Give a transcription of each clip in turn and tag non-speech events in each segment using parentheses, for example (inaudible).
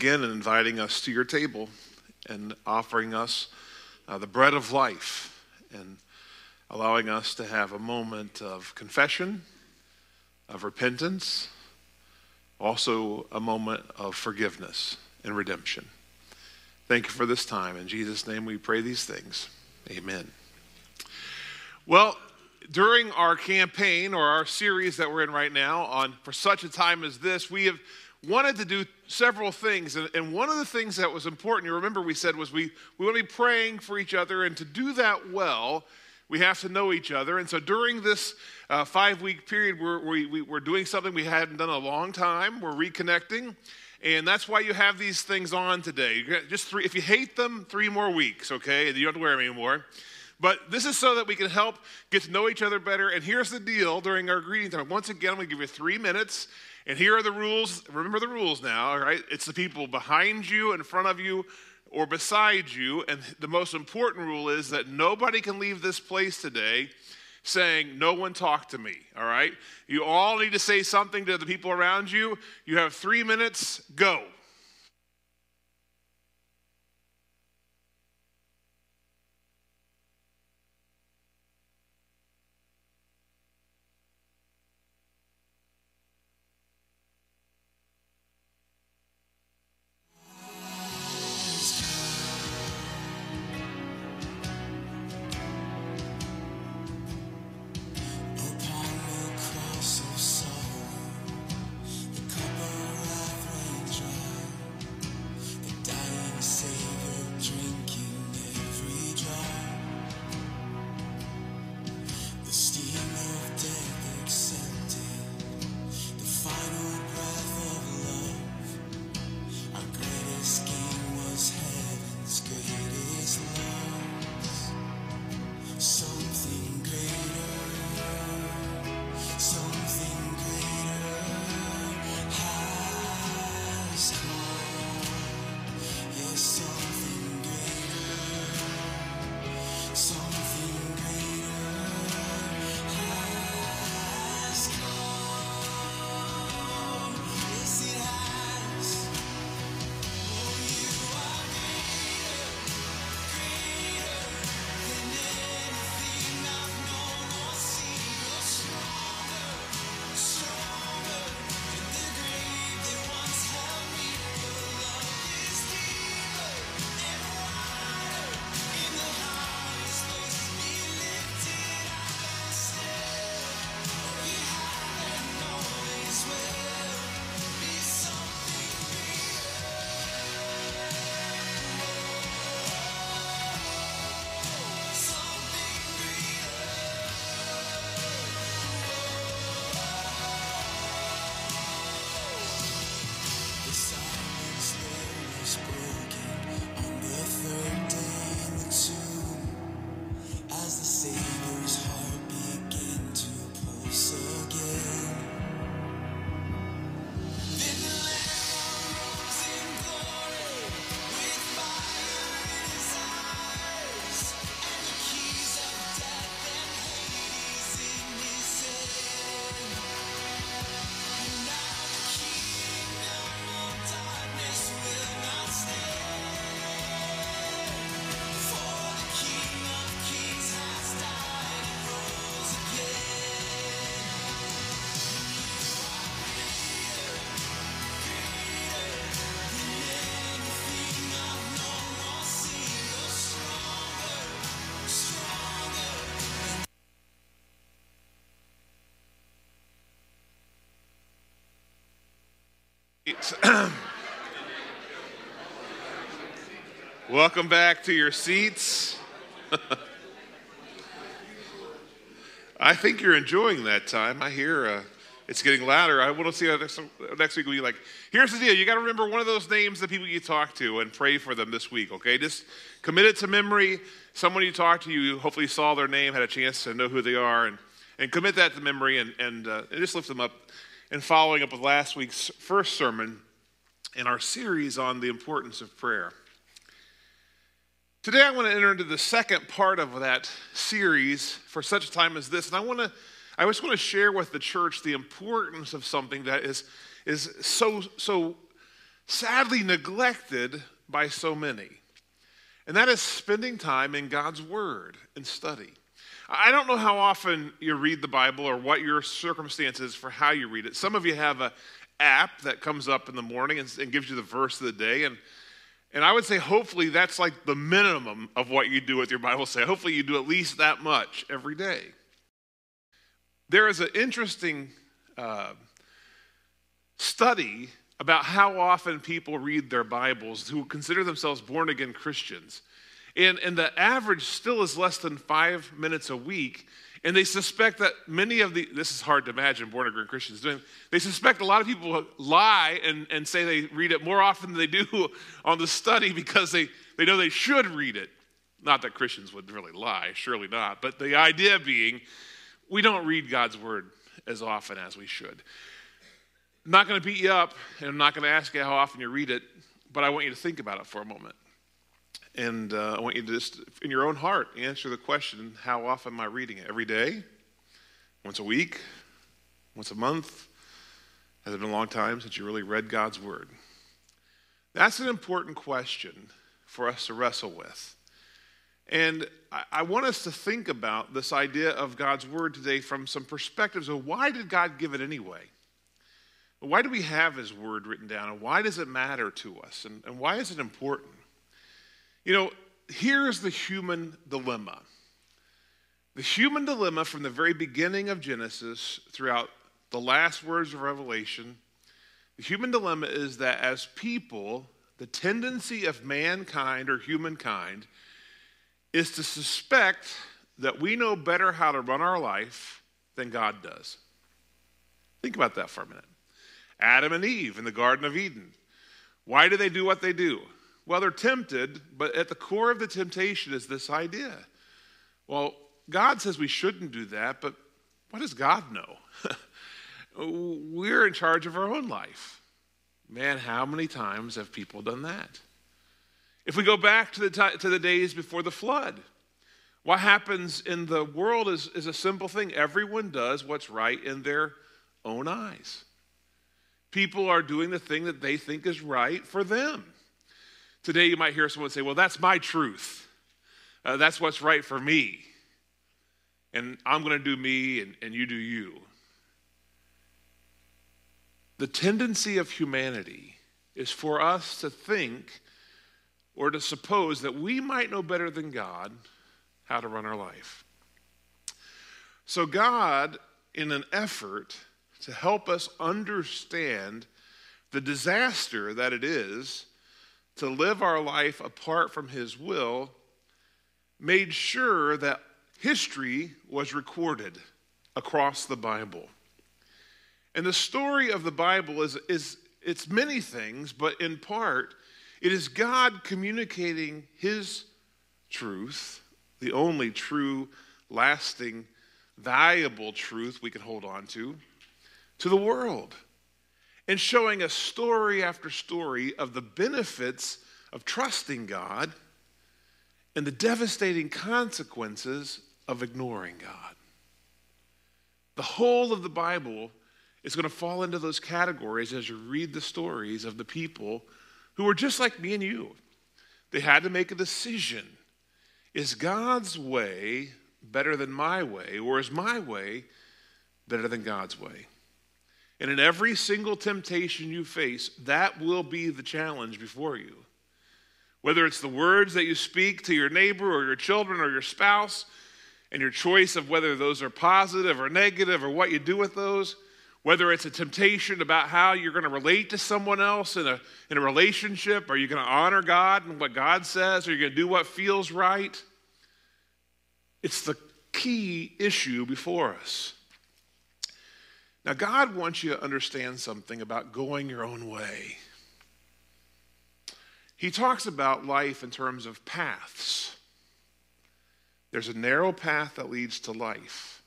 again and inviting us to your table and offering us uh, the bread of life and allowing us to have a moment of confession, of repentance, also a moment of forgiveness and redemption. Thank you for this time. In Jesus' name we pray these things. Amen. Well, during our campaign or our series that we're in right now on For Such a Time as This, we have wanted to do several things. And, and one of the things that was important, you remember we said, was we, we want to be praying for each other. And to do that well, we have to know each other. And so during this uh, five week period, we're, we, we, we're doing something we hadn't done a long time. We're reconnecting. And that's why you have these things on today. Just three, if you hate them, three more weeks, okay? You don't have to wear them anymore. But this is so that we can help get to know each other better. And here's the deal during our greeting time. Once again, I'm going to give you three minutes. And here are the rules. Remember the rules now, all right? It's the people behind you, in front of you, or beside you. And the most important rule is that nobody can leave this place today saying, No one talk to me, all right? You all need to say something to the people around you. You have three minutes, go. Welcome back to your seats. (laughs) I think you're enjoying that time. I hear uh, it's getting louder. I want to see how next, next week will be like. Here's the deal you got to remember one of those names, the people you talk to, and pray for them this week, okay? Just commit it to memory. Someone you talked to, you hopefully saw their name, had a chance to know who they are, and, and commit that to memory and, and, uh, and just lift them up. And following up with last week's first sermon in our series on the importance of prayer. Today, I want to enter into the second part of that series for such a time as this. And I want to, I just want to share with the church the importance of something that is, is so, so sadly neglected by so many. And that is spending time in God's Word and study. I don't know how often you read the Bible or what your circumstances for how you read it. Some of you have an app that comes up in the morning and, and gives you the verse of the day. And, and I would say, hopefully, that's like the minimum of what you do with your Bible Say, Hopefully, you do at least that much every day. There is an interesting uh, study about how often people read their Bibles who consider themselves born again Christians. And, and the average still is less than five minutes a week. And they suspect that many of the, this is hard to imagine born again Christians doing, they suspect a lot of people lie and, and say they read it more often than they do (laughs) on the study because they, they know they should read it. Not that Christians would really lie, surely not. But the idea being, we don't read God's word as often as we should. I'm not going to beat you up, and I'm not going to ask you how often you read it, but I want you to think about it for a moment. And uh, I want you to just, in your own heart, answer the question how often am I reading it? Every day? Once a week? Once a month? Has it been a long time since you really read God's Word? That's an important question for us to wrestle with. And I, I want us to think about this idea of God's Word today from some perspectives of why did God give it anyway? Why do we have His Word written down? And why does it matter to us? And, and why is it important? You know, here's the human dilemma. The human dilemma from the very beginning of Genesis throughout the last words of Revelation, the human dilemma is that as people, the tendency of mankind or humankind is to suspect that we know better how to run our life than God does. Think about that for a minute. Adam and Eve in the Garden of Eden. Why do they do what they do? Well, they're tempted, but at the core of the temptation is this idea. Well, God says we shouldn't do that, but what does God know? (laughs) We're in charge of our own life. Man, how many times have people done that? If we go back to the, t- to the days before the flood, what happens in the world is, is a simple thing. Everyone does what's right in their own eyes. People are doing the thing that they think is right for them. Today, you might hear someone say, Well, that's my truth. Uh, that's what's right for me. And I'm going to do me, and, and you do you. The tendency of humanity is for us to think or to suppose that we might know better than God how to run our life. So, God, in an effort to help us understand the disaster that it is to live our life apart from His will, made sure that history was recorded across the Bible. And the story of the Bible is, is it's many things, but in part, it is God communicating His truth, the only true, lasting, valuable truth we can hold on to, to the world and showing us story after story of the benefits of trusting God and the devastating consequences of ignoring God. The whole of the Bible is going to fall into those categories as you read the stories of the people who were just like me and you. They had to make a decision Is God's way better than my way, or is my way better than God's way? And in every single temptation you face, that will be the challenge before you. Whether it's the words that you speak to your neighbor or your children or your spouse, and your choice of whether those are positive or negative or what you do with those, whether it's a temptation about how you're going to relate to someone else in a, in a relationship, are you going to honor God and what God says, are you going to do what feels right? It's the key issue before us. Now, God wants you to understand something about going your own way. He talks about life in terms of paths. There's a narrow path that leads to life.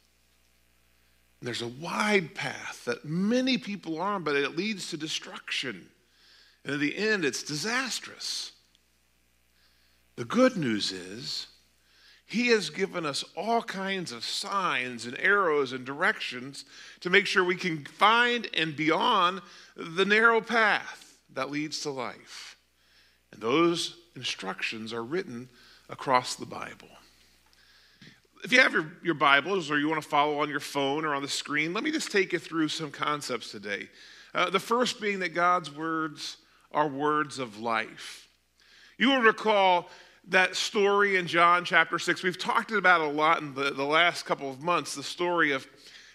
And there's a wide path that many people are on, but it leads to destruction. And in the end, it's disastrous. The good news is he has given us all kinds of signs and arrows and directions to make sure we can find and be on the narrow path, that leads to life. And those instructions are written across the Bible. If you have your, your Bibles or you want to follow on your phone or on the screen, let me just take you through some concepts today. Uh, the first being that God's words are words of life. You will recall that story in John chapter 6. We've talked about a lot in the, the last couple of months the story of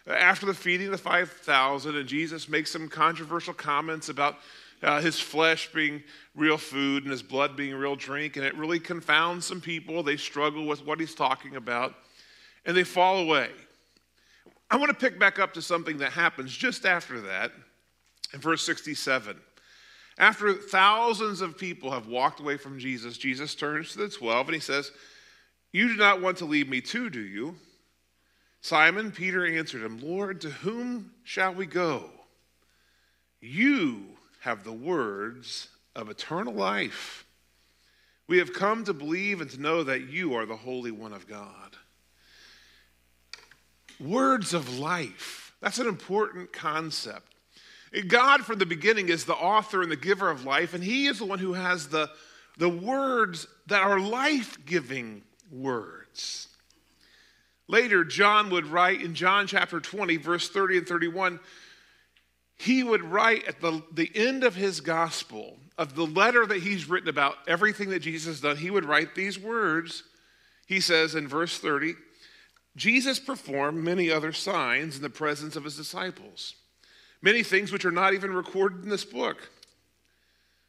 after the feeding of the 5,000, and Jesus makes some controversial comments about uh, his flesh being real food and his blood being real drink, and it really confounds some people. They struggle with what he's talking about, and they fall away. I want to pick back up to something that happens just after that in verse 67. After thousands of people have walked away from Jesus, Jesus turns to the 12 and he says, You do not want to leave me too, do you? Simon Peter answered him, Lord, to whom shall we go? You have the words of eternal life. We have come to believe and to know that you are the Holy One of God. Words of life. That's an important concept. God, from the beginning, is the author and the giver of life, and He is the one who has the, the words that are life giving words. Later, John would write in John chapter 20, verse 30 and 31, he would write at the, the end of his gospel, of the letter that he's written about everything that Jesus has done, he would write these words. He says in verse 30, Jesus performed many other signs in the presence of his disciples many things which are not even recorded in this book.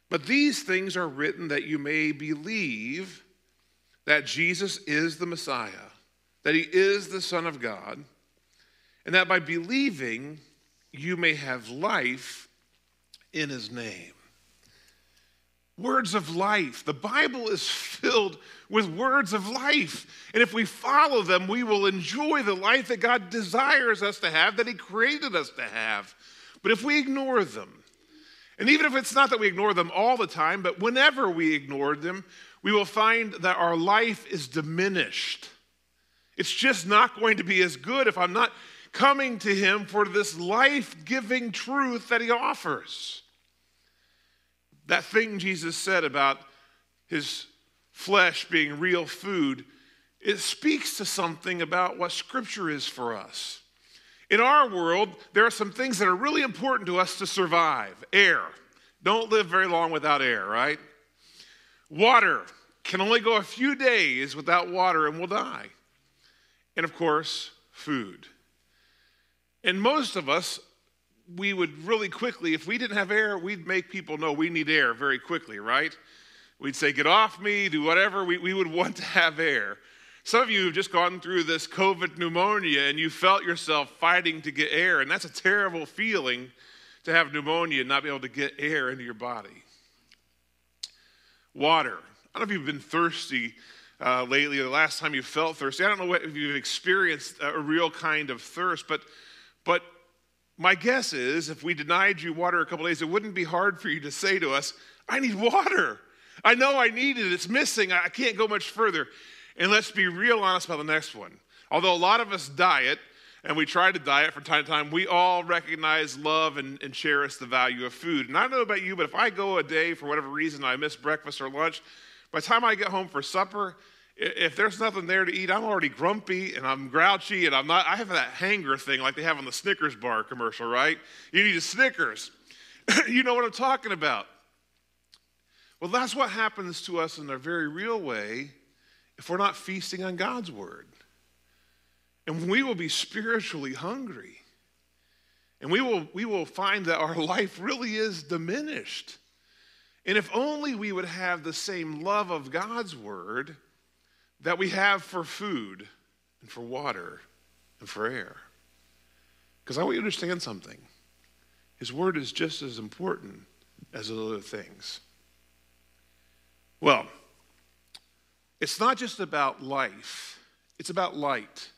But these things are written that you may believe that Jesus is the Messiah, that he is the Son of God, and that by believing you may have life in his name. Words of life. The Bible is filled with words of life. And if we follow them, we will enjoy the life that God desires us to have, that He created us to have. But if we ignore them, and even if it's not that we ignore them all the time, but whenever we ignore them, we will find that our life is diminished. It's just not going to be as good if I'm not coming to Him for this life giving truth that He offers. That thing Jesus said about His flesh being real food, it speaks to something about what Scripture is for us. In our world, there are some things that are really important to us to survive air. Don't live very long without air, right? Water can only go a few days without water and we'll die. And of course, food. And most of us, we would really quickly, if we didn't have air, we'd make people know we need air very quickly, right? We'd say, get off me, do whatever. We, we would (laughs) want to have air. Some of you have just gone through this COVID pneumonia and you felt yourself fighting to get air, and that's a terrible feeling to have pneumonia and not be able to get air into your body. Water. I don't know if you've been thirsty uh, lately or the last time you felt thirsty. I don't know what, if you've experienced a real kind of thirst, but, but my guess is if we denied you water a couple days, it wouldn't be hard for you to say to us, I need water. I know I need it. It's missing. I can't go much further. And let's be real honest about the next one. Although a lot of us diet, and we try to diet from time to time, we all recognize, love, and, and cherish the value of food. And I don't know about you, but if I go a day for whatever reason, I miss breakfast or lunch, by the time I get home for supper, if there's nothing there to eat, I'm already grumpy and I'm grouchy and I'm not. I have that hanger thing like they have on the Snickers bar commercial, right? You need a Snickers. (laughs) you know what I'm talking about. Well, that's what happens to us in a very real way if we're not feasting on God's word. And we will be spiritually hungry. And we will, we will find that our (laughs) life really is diminished. And if only we would have the same love of God's word that we have for food and for water and for air. Because I want you to understand something. His word is just as important as other things. Well, it's not just about life, it's about light.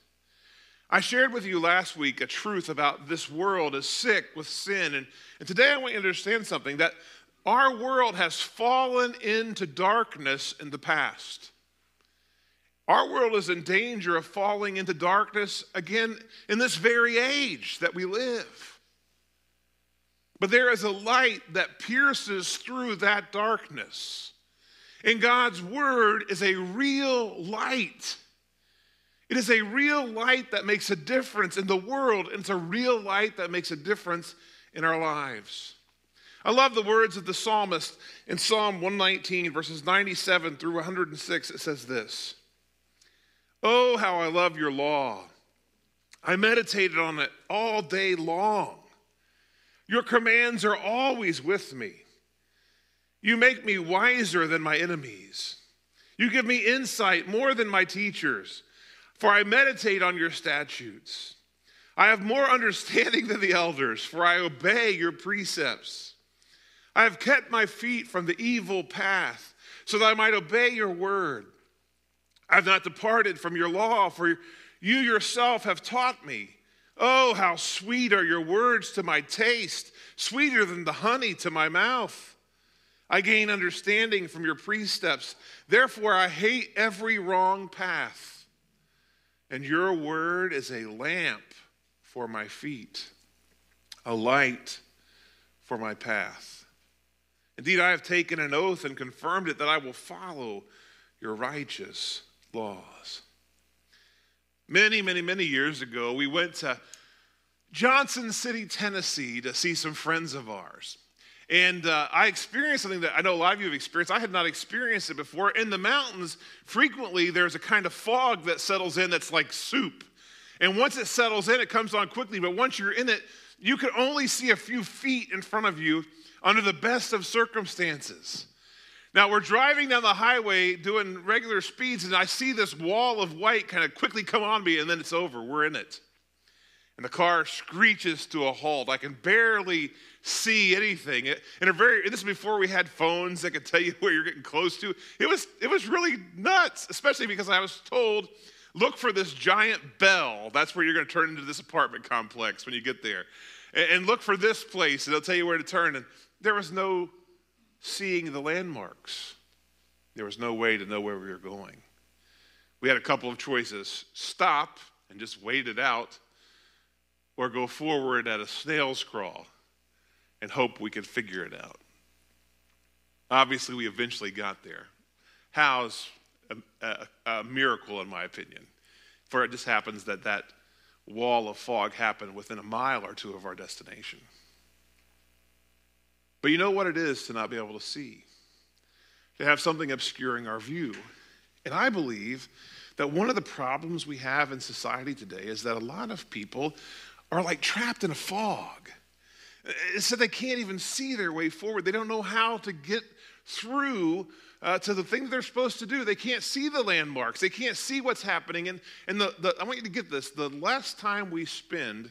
I shared with you last week a truth about this world is sick with sin. And, and today I want you to understand something that our world has fallen into darkness in the past. Our world is in danger of falling into darkness again in this very age that we live. But there is a light that pierces through that darkness. And God's word is a real light. It is a real light that makes a difference in the world, and it's a real light that makes a difference in our lives. I love the words of the psalmist in Psalm 119, verses 97 through 106. It says this Oh, how I love your law! I meditated on it all day long. Your commands are always with me. You make me wiser than my enemies. You give me insight more than my teachers, for I meditate on your statutes. I have more (laughs) understanding than the elders, for I obey your precepts. I have kept my feet from the evil path, so that I might obey your word. I have not departed from your law, for you yourself have taught me. Oh, how sweet are your words to my taste, sweeter than the honey to my mouth. I gain understanding from your precepts. Therefore, I hate every wrong path. And your word is a lamp for my feet, a light for my path. Indeed, I have taken an oath and confirmed it that I will follow your righteous laws. Many, many, many years ago, we went to Johnson City, Tennessee to see some friends of ours. And uh, I experienced something that I know a lot of you have experienced. I had not experienced it before. In the mountains, frequently there's a kind of fog that settles in that's like soup. And once it settles in, it comes on quickly. But once you're in it, you can only see a few feet in front of you under the best of circumstances. Now we're driving down the highway doing regular speeds, and I see this wall of white kind of quickly come on me, and then it's over. We're in it. And the car screeches to a halt. I can barely see anything. And a very this is before we had phones that could tell you (laughs) where you're getting close to. It was it was really nuts, especially because I was told, look for this giant bell. That's where you're going to turn into this apartment complex when you get there. And, and look for this place, and they'll tell you where to turn. And there was no seeing the landmarks. There was no way to know where we were going. We had a couple of choices stop and just wait it out, or go forward at a snail's crawl and hope we could figure it out. Obviously, we eventually got there. How's a, a, a miracle, in my opinion. For it just happens that that wall of fog happened within a mile or two of our destination. But you know what it is to not be able to see, to have something obscuring our view. And I believe that one of the problems we have in society today is that a lot of people are like trapped in a fog. That they can't even see their way forward. They don't know how to get through uh, to the thing that they're supposed to do. They can't see the landmarks. They can't see what's happening. And, and the, the, I want you to get this the less time we spend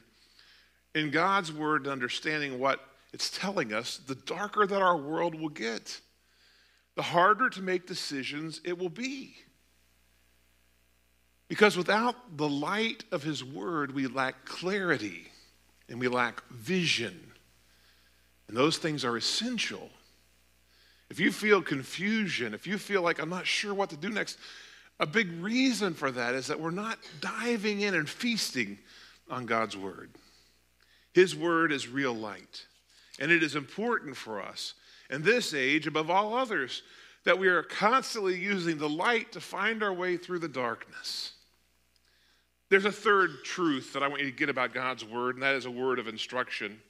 in God's word understanding what it's telling us the darker that our world will get, the harder to make decisions it will be. Because without the light of His Word, we lack clarity and we lack vision. And those things are essential. If you feel confusion, if you feel like I'm not sure what to do next, a big reason for that is that we're not diving in and feasting on God's Word. His Word is real light. And it is important for us in this age, above all others, that we are constantly using the light to find our way through the darkness. There's a third truth that I want you to get about God's word, and that is a word of instruction.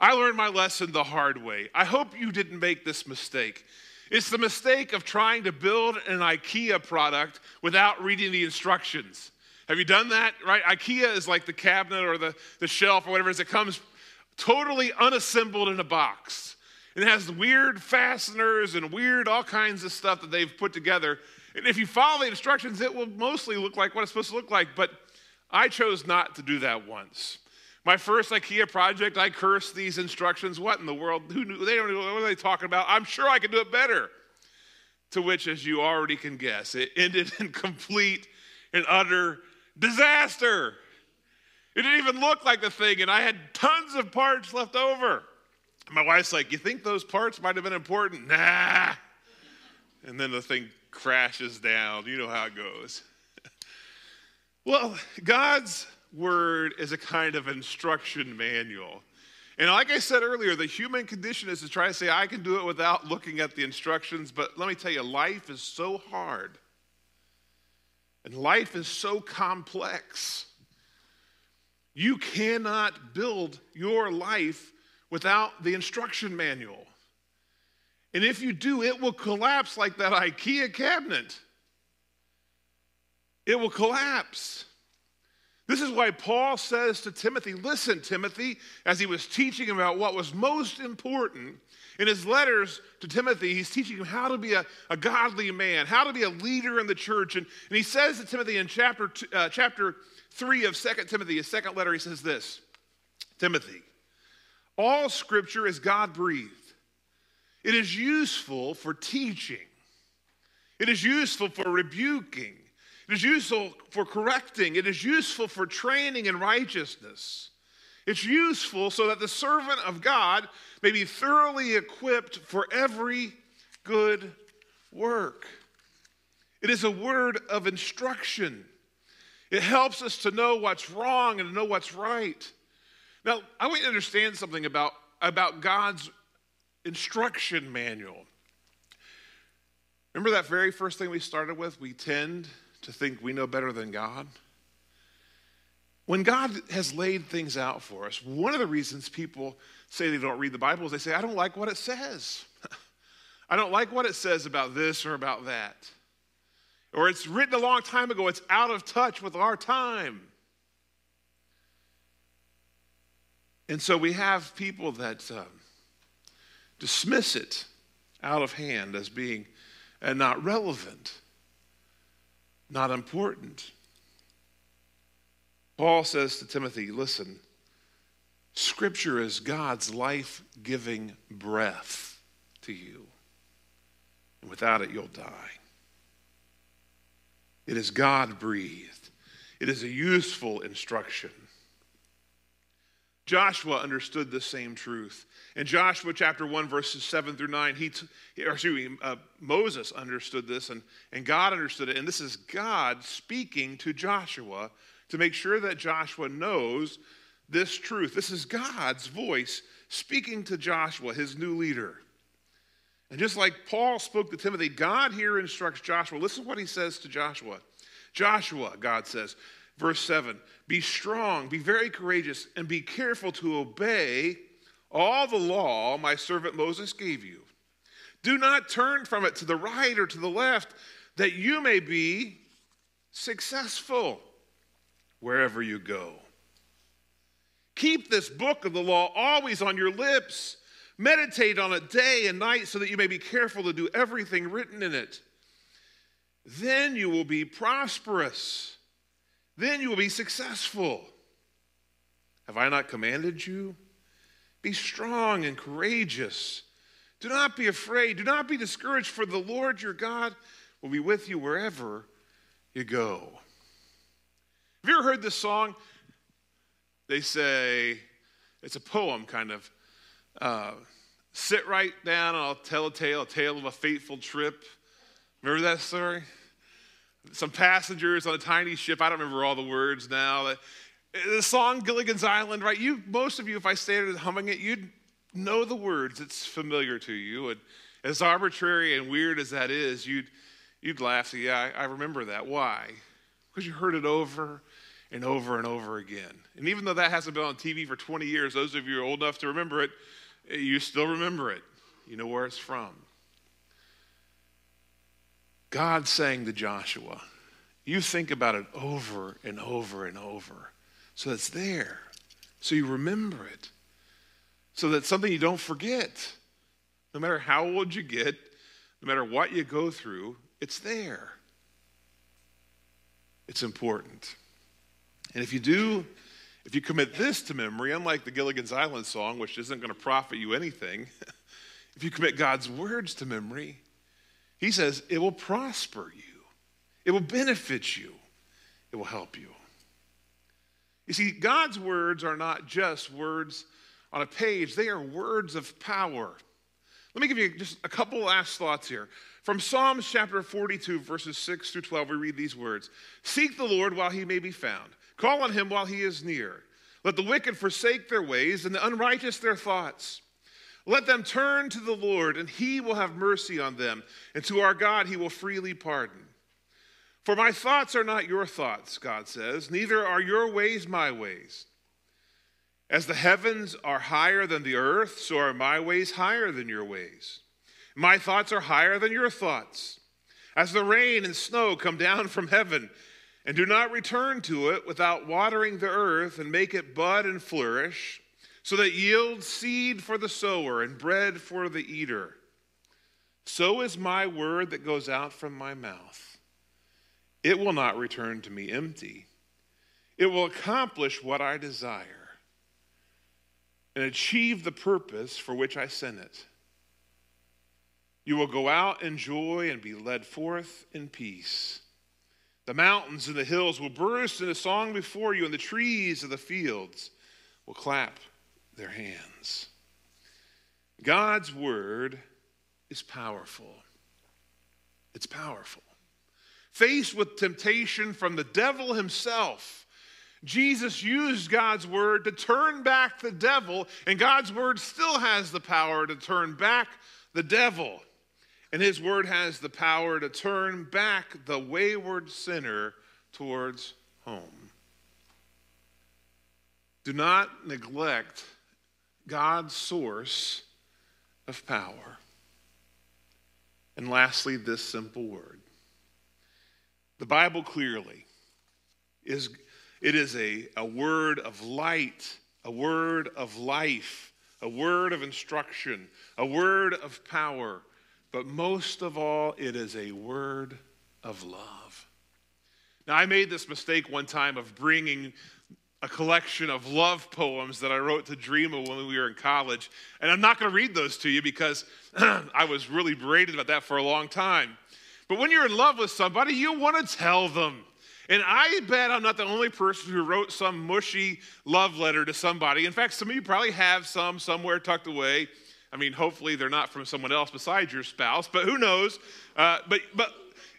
I learned my lesson the hard way. I hope you didn't make this mistake. It's the mistake of trying to build an IKEA product without reading the instructions. Have you done that? Right? IKEA is like the cabinet or the, the shelf or whatever it is. It comes totally unassembled in a box. It has weird fasteners and weird all kinds of stuff that they've put together. And if you follow the instructions, it will mostly look like what it's supposed to look like. But I chose not to do that once. My first IKEA project, I cursed these instructions. What in the world? Who knew? They don't know what are they talking about. I'm sure I can do it better. To which, as you already can guess, it ended (laughs) in complete and utter disaster. It didn't even look like the thing, and I had tons of parts left over. My wife's like, You think those parts might have been important? Nah. And then the thing crashes down. You know how it goes. (laughs) well, God's word is a kind of instruction manual. And like I said earlier, the human condition is to try to say, I can do it without looking at the instructions. But let me tell you, life is so hard. And life is so complex. You cannot build your life without the instruction manual. And if you do, it will collapse like that IKEA cabinet. It will collapse. This is why Paul says to Timothy, Listen, Timothy, as he was teaching him about what was most important in his letters to Timothy, he's teaching him how to be a, a godly man, how to be a leader in the church. And, and he says to Timothy in chapter, two, uh, chapter 3 of Second Timothy, his second letter, he says this Timothy, all scripture is God breathed. It is useful for teaching, it is useful for rebuking, it is useful for correcting, it is useful for training in righteousness. It's useful so that the servant of God may be thoroughly equipped for every good work. It is a word of instruction. It helps us to know what's wrong and to know what's right. Now, I want you to understand something about, about God's instruction manual. Remember that very first thing we started with? We tend to think we know better than God. When God has laid things out for us, one of the reasons people say they don't read the Bible is they say, I don't like what it says. (laughs) I don't like what it says about this or about that. Or it's written a long time ago, it's out of touch with our time. And so we have people that um, dismiss it out of hand as being uh, not relevant, not important. Paul says to Timothy, listen, Scripture is God's life giving breath to you. And without it, you'll die. It is God breathed, it is a useful instruction. Joshua understood the same truth. In Joshua chapter 1, verses 7 through 9, he, or excuse me, uh, Moses understood this and, and God understood it. And this is God speaking to Joshua to make sure that Joshua knows this truth. This is God's voice speaking to Joshua, his new leader. And just like Paul spoke to Timothy, God here instructs Joshua. Listen to what he says to Joshua. Joshua, God says, verse 7 Be strong, be very courageous, and be careful to obey all the law my servant Moses gave you. Do not turn from it to the right or to the left, that you may be successful wherever you go. Keep this book of the law always on your lips. Meditate on it day and night so that you may be careful to do everything written in it. Then you will be prosperous. Then you will be successful. Have I not commanded you? Be strong and courageous. Do not be afraid. Do not be discouraged, for the Lord your God will be with you wherever you go. Have you ever heard this song? They say, it's a poem kind of. Uh, Sit right down and I'll tell a tale, a tale of a fateful trip. Remember that story? Some passengers on a tiny ship. I don't remember all the words now the song Gilligan's Island, right? You, most of you, if I started humming it, you'd know the words. It's familiar to you. And as arbitrary and weird as that is, you'd, you'd laugh. Yeah, I, I remember that. Why? Because you heard it over and over and over again. And even though that hasn't been on TV for 20 years, those of you old enough to remember it, eh, you still remember it. You know where it's from. God saying to Joshua, you think about it over and over and over so it's there. So you remember it. So that's something you don't forget. No matter how old you get, no matter what you go through, it's there. It's important. And if you do, if you commit this to memory, unlike the Gilligan's Island song, which isn't going to profit you anything, (laughs) if you commit God's words to memory, he says it will prosper you, it will benefit you, it will help you. You see, God's words are not just words on a page, they are words of power. Let me give you just a couple last thoughts here. From Psalms chapter 42, verses 6 through 12, we read these words Seek the Lord while he may be found, call on him while he is near. Let the wicked forsake their ways and the unrighteous their thoughts. Let them turn to the Lord, and he will have mercy on them, and to our God he will freely pardon. For my thoughts are not your thoughts, God says, neither are your ways my ways. As the heavens are higher than the earth, so are my ways higher than your ways. My thoughts are higher than your thoughts. As the rain and snow come down from heaven, and do not return to it without watering the earth and make it bud and flourish, so that yields seed for the sower and bread for the eater. So is my word that goes out from my mouth. It will not return to me empty. It will accomplish what I desire and achieve the purpose for which I sent it. You will go out in joy and be led forth in peace. The mountains and the hills will burst into song before you, and the trees of the fields will clap their hands. God's word is powerful. It's powerful. Faced with temptation from the devil himself, Jesus used God's word to turn back the devil, and God's word still has the power to turn back the devil. And his word has the power to turn back the wayward sinner towards home. Do not neglect God's source of power. And lastly, this simple word. The Bible clearly is it is a, a word of light, a word of life, a word of instruction, a word of power but most of all, it is a word of love. Now, I made this mistake one time of bringing a collection of love poems that I wrote to dream of when we were in college. And I'm not going to read those to you because (clears throat) I was really berated about that for a long time. But when you're in love with somebody, you want to tell them. And I bet I'm not the only person who wrote some mushy love letter to somebody. In fact, some of you probably have some somewhere tucked away. I mean, hopefully they're not from someone else besides your spouse, but who knows? Uh, but, but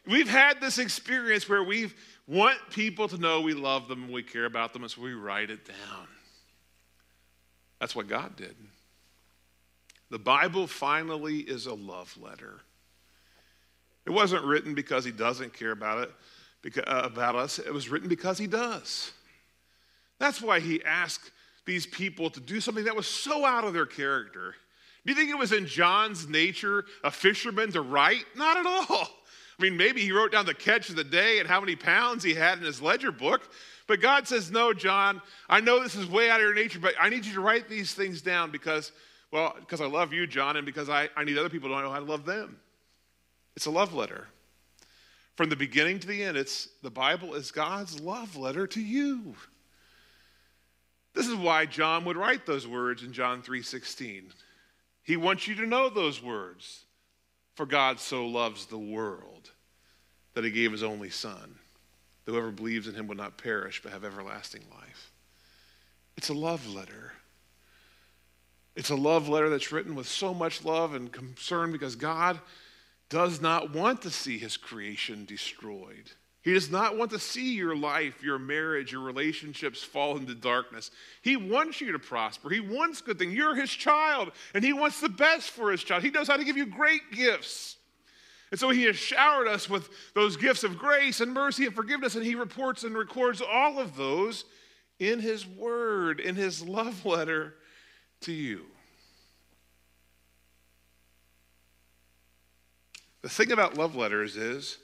we've had this experience where we want people to know we love them and we care about them, and so we write it down. That's what God did. The Bible finally is a love letter. It wasn't written because he doesn't care about it, because, uh, about us. It was written because he does. That's why he asked these people to do something that was so out of their character. Do you think it was in John's nature, a fisherman, to write? Not at all. I mean, maybe he wrote down the catch of the day and how many pounds he had in his ledger book. But God says, No, John, I know this is way out of your nature, but I need you to write these things down because, well, because I love you, John, and because I, I need other people to know how to love them. It's a love letter. From the beginning to the end, it's the Bible is God's love letter to you. This is why John would write those words in John 3:16. He wants you to know those words. For God so loves the world that he gave his only Son. That whoever believes in him will not perish but have everlasting life. It's a love letter. It's a love letter that's written with so much love and concern because God does not want to see his creation destroyed. He does not want to see your life, your marriage, your relationships fall into darkness. He wants you to prosper. He wants good things. You're his child, and he wants the best for his child. He knows how to give you great gifts. And so he has showered us with those gifts of grace and mercy and forgiveness, and he reports and records all of those in his word, in his love letter to you. The thing about love letters is,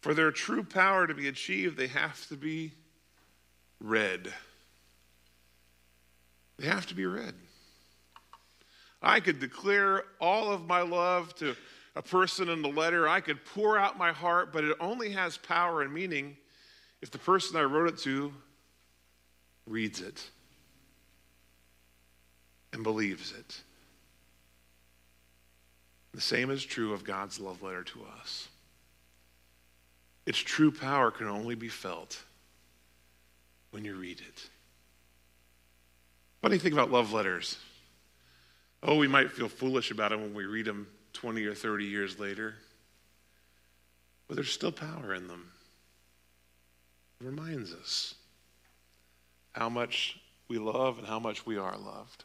for their true power to be achieved, they have to be read. They have to be read. I could declare all of my love to a person in the letter. I could pour out my heart, but it only has power and meaning if the person I wrote it to reads it and believes it. The same is true of God's love letter to us. Its true power can only be felt when you read it. Funny thing about love letters. Oh, we might feel foolish about them when we read them 20 or 30 years later, but there's still power in them. It reminds us. how much we love and how much we are loved.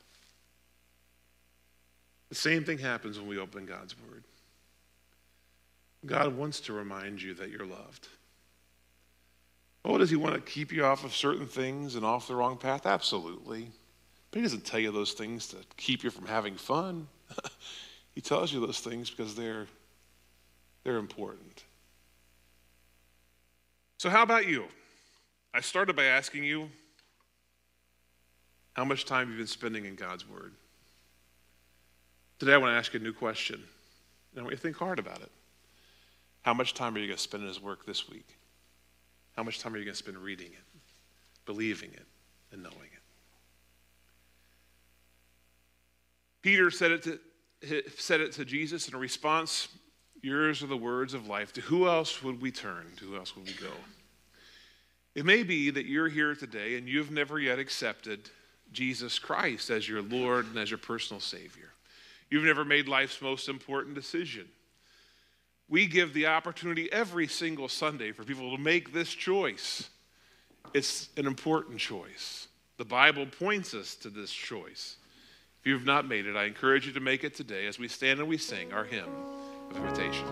The same thing happens when we open God's Word. God wants to remind you that you're loved. Oh, does He want to keep you off of certain things and off the wrong path? Absolutely. But He doesn't tell you those things to keep you from having fun. (laughs) he tells you those things because they're, they're important. So, how about you? I started by asking you how much time you've been spending in God's Word. Today, I want to ask you a new question. And I want you to think hard about it. How much time are you going to spend in His work this week? How much time are you going to spend reading it, believing it, and knowing it? Peter said it to, said it to Jesus in a response Yours are the words of life. To who else would we turn? To who else would we go? It may be that you're here today and you've never yet accepted Jesus Christ as your Lord and as your personal Savior. You've never made life's most important decision. We give the opportunity every single Sunday for people to make this choice. It's an important choice. The Bible points us to this choice. If you've not made it, I encourage you to make it today as we stand and we sing our hymn of invitation.